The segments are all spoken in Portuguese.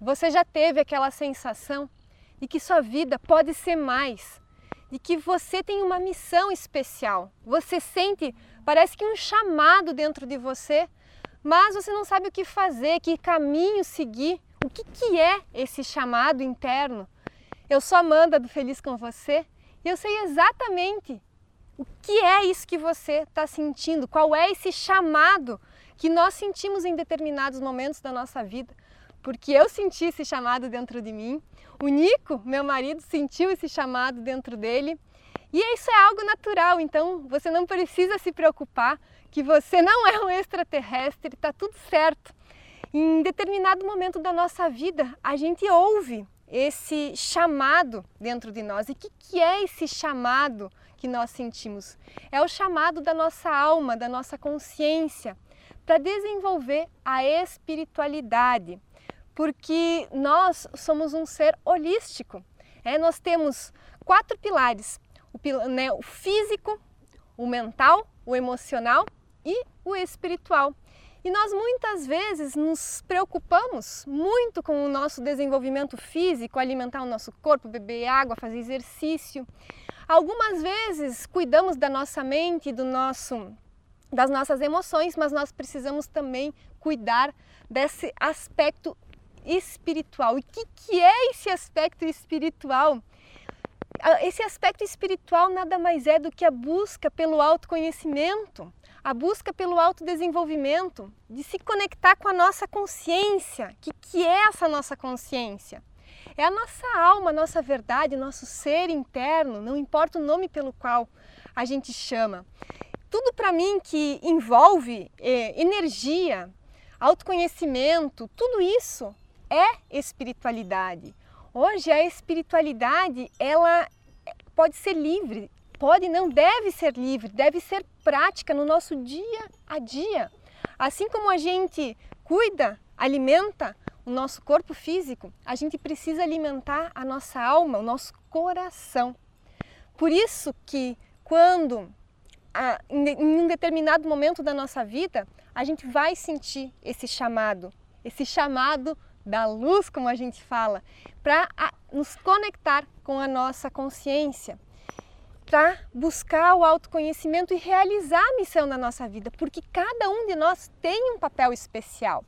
Você já teve aquela sensação de que sua vida pode ser mais, de que você tem uma missão especial. Você sente, parece que um chamado dentro de você, mas você não sabe o que fazer, que caminho seguir. O que, que é esse chamado interno? Eu sou Amanda do Feliz com Você e eu sei exatamente o que é isso que você está sentindo, qual é esse chamado que nós sentimos em determinados momentos da nossa vida. Porque eu senti esse chamado dentro de mim, o Nico, meu marido, sentiu esse chamado dentro dele. E isso é algo natural, então você não precisa se preocupar que você não é um extraterrestre, está tudo certo. Em determinado momento da nossa vida, a gente ouve esse chamado dentro de nós. E o que, que é esse chamado que nós sentimos? É o chamado da nossa alma, da nossa consciência, para desenvolver a espiritualidade porque nós somos um ser holístico. É, nós temos quatro pilares: o, né, o físico, o mental, o emocional e o espiritual. E nós muitas vezes nos preocupamos muito com o nosso desenvolvimento físico, alimentar o nosso corpo, beber água, fazer exercício. Algumas vezes cuidamos da nossa mente, do nosso, das nossas emoções, mas nós precisamos também cuidar desse aspecto espiritual. E o que, que é esse aspecto espiritual? Ah, esse aspecto espiritual nada mais é do que a busca pelo autoconhecimento, a busca pelo autodesenvolvimento, de se conectar com a nossa consciência. O que, que é essa nossa consciência? É a nossa alma, a nossa verdade, nosso ser interno, não importa o nome pelo qual a gente chama. Tudo para mim que envolve eh, energia, autoconhecimento, tudo isso é espiritualidade. Hoje a espiritualidade ela pode ser livre, pode não deve ser livre, deve ser prática no nosso dia a dia. Assim como a gente cuida, alimenta o nosso corpo físico, a gente precisa alimentar a nossa alma, o nosso coração. Por isso que quando em um determinado momento da nossa vida, a gente vai sentir esse chamado, esse chamado da luz, como a gente fala, para nos conectar com a nossa consciência, para buscar o autoconhecimento e realizar a missão na nossa vida, porque cada um de nós tem um papel especial.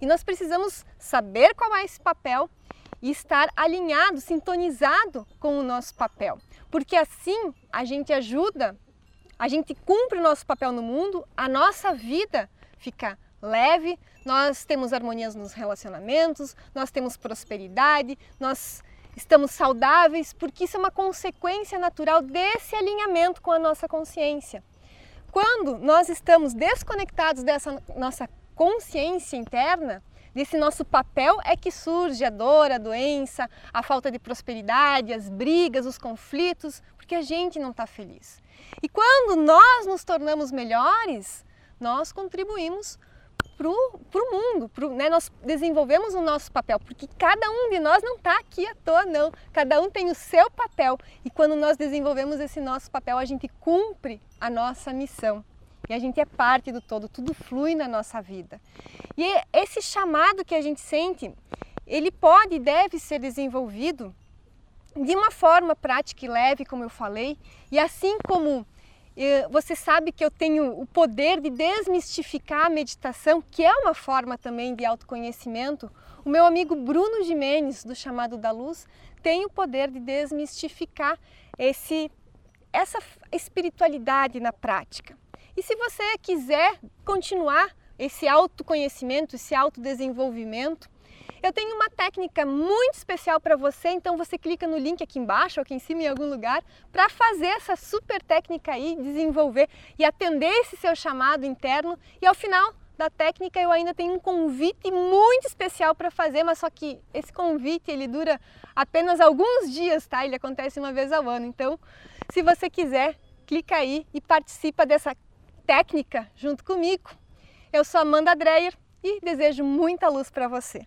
E nós precisamos saber qual é esse papel e estar alinhado, sintonizado com o nosso papel, porque assim a gente ajuda, a gente cumpre o nosso papel no mundo, a nossa vida fica leve, nós temos harmonias nos relacionamentos, nós temos prosperidade, nós estamos saudáveis, porque isso é uma consequência natural desse alinhamento com a nossa consciência. Quando nós estamos desconectados dessa nossa consciência interna, desse nosso papel, é que surge a dor, a doença, a falta de prosperidade, as brigas, os conflitos, porque a gente não está feliz. E quando nós nos tornamos melhores, nós contribuímos para o mundo, pro, né? nós desenvolvemos o nosso papel, porque cada um de nós não está aqui à toa, não. Cada um tem o seu papel e quando nós desenvolvemos esse nosso papel, a gente cumpre a nossa missão e a gente é parte do todo, tudo flui na nossa vida. E esse chamado que a gente sente, ele pode e deve ser desenvolvido de uma forma prática e leve, como eu falei, e assim como você sabe que eu tenho o poder de desmistificar a meditação, que é uma forma também de autoconhecimento. O meu amigo Bruno Jimenez, do Chamado da Luz, tem o poder de desmistificar esse, essa espiritualidade na prática. E se você quiser continuar esse autoconhecimento, esse autodesenvolvimento, eu tenho uma técnica muito especial para você, então você clica no link aqui embaixo, aqui em cima em algum lugar, para fazer essa super técnica aí, desenvolver e atender esse seu chamado interno. E ao final da técnica eu ainda tenho um convite muito especial para fazer, mas só que esse convite ele dura apenas alguns dias, tá? Ele acontece uma vez ao ano. Então, se você quiser, clica aí e participa dessa técnica junto comigo. Eu sou Amanda Dreyer e desejo muita luz para você.